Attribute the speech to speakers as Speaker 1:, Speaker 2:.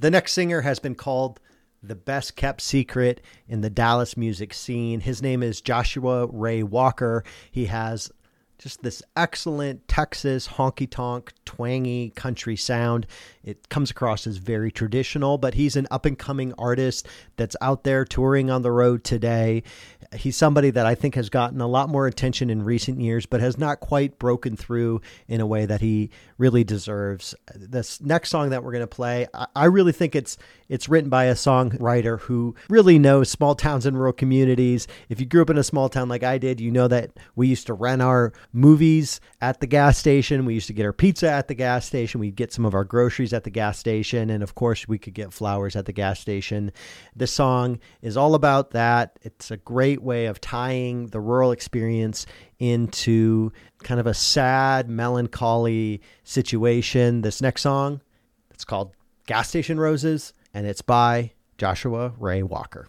Speaker 1: The next singer has been called the best kept secret in the Dallas music scene. His name is Joshua Ray Walker. He has just this excellent Texas honky tonk, twangy country sound. It comes across as very traditional, but he's an up and coming artist that's out there touring on the road today. He's somebody that I think has gotten a lot more attention in recent years, but has not quite broken through in a way that he really deserves. This next song that we're going to play, I really think it's it's written by a songwriter who really knows small towns and rural communities. If you grew up in a small town like I did, you know that we used to rent our movies at the gas station. We used to get our pizza at the gas station. We'd get some of our groceries at the gas station. And of course, we could get flowers at the gas station. This song is all about that. It's a great way of tying the rural experience into kind of a sad, melancholy situation. This next song, it's called Gas Station Roses and it's by Joshua Ray Walker.